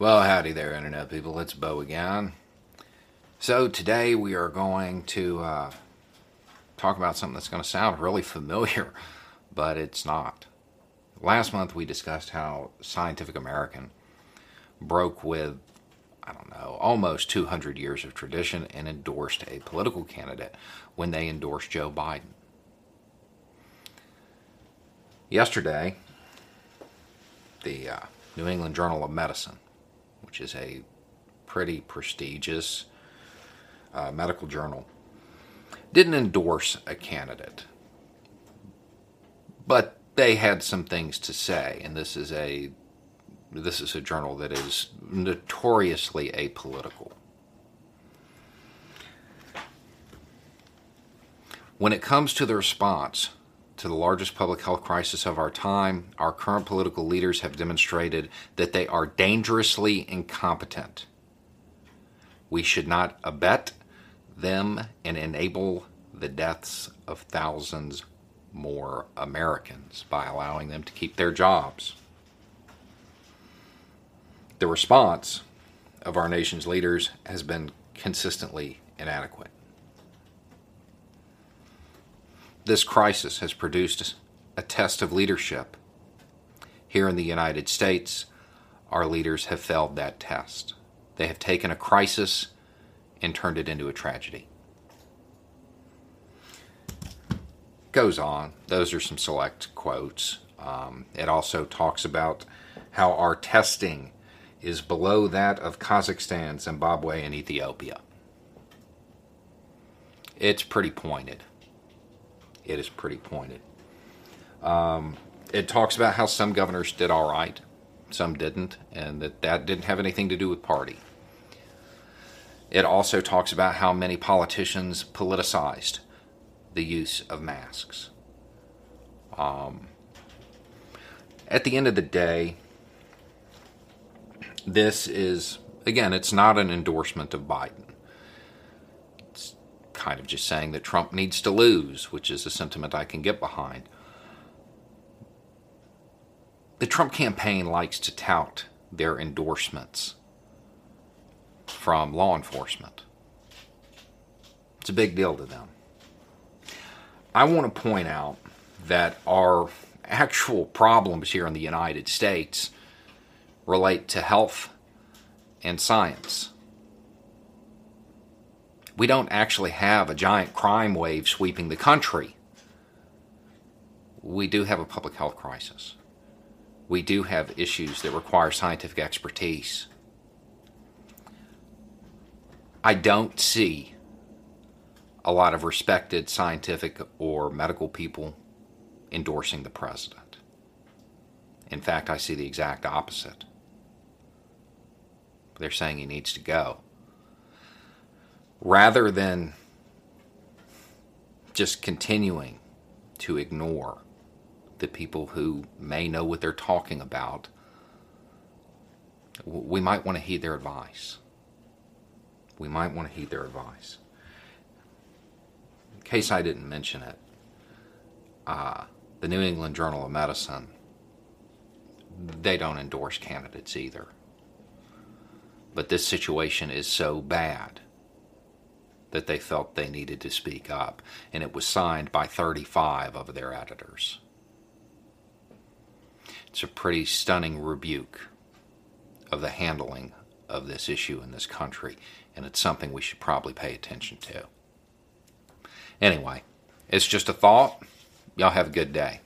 Well, howdy there, Internet people. It's Bo again. So, today we are going to uh, talk about something that's going to sound really familiar, but it's not. Last month we discussed how Scientific American broke with, I don't know, almost 200 years of tradition and endorsed a political candidate when they endorsed Joe Biden. Yesterday, the uh, New England Journal of Medicine which is a pretty prestigious uh, medical journal, didn't endorse a candidate, but they had some things to say, and this is a this is a journal that is notoriously apolitical. When it comes to the response to the largest public health crisis of our time, our current political leaders have demonstrated that they are dangerously incompetent. We should not abet them and enable the deaths of thousands more Americans by allowing them to keep their jobs. The response of our nation's leaders has been consistently inadequate. This crisis has produced a test of leadership. Here in the United States, our leaders have failed that test. They have taken a crisis and turned it into a tragedy. Goes on. Those are some select quotes. Um, it also talks about how our testing is below that of Kazakhstan, Zimbabwe, and Ethiopia. It's pretty pointed it is pretty pointed. Um, it talks about how some governors did all right, some didn't, and that that didn't have anything to do with party. It also talks about how many politicians politicized the use of masks. Um, at the end of the day, this is, again, it's not an endorsement of Biden kind of just saying that Trump needs to lose, which is a sentiment I can get behind. The Trump campaign likes to tout their endorsements from law enforcement. It's a big deal to them. I want to point out that our actual problems here in the United States relate to health and science we don't actually have a giant crime wave sweeping the country. We do have a public health crisis. We do have issues that require scientific expertise. I don't see a lot of respected scientific or medical people endorsing the president. In fact, I see the exact opposite. They're saying he needs to go rather than just continuing to ignore the people who may know what they're talking about, we might want to heed their advice. We might want to heed their advice. In case I didn't mention it, uh, the New England Journal of Medicine, they don't endorse candidates either. But this situation is so bad that they felt they needed to speak up, and it was signed by 35 of their editors. It's a pretty stunning rebuke of the handling of this issue in this country, and it's something we should probably pay attention to. Anyway, it's just a thought. Y'all have a good day.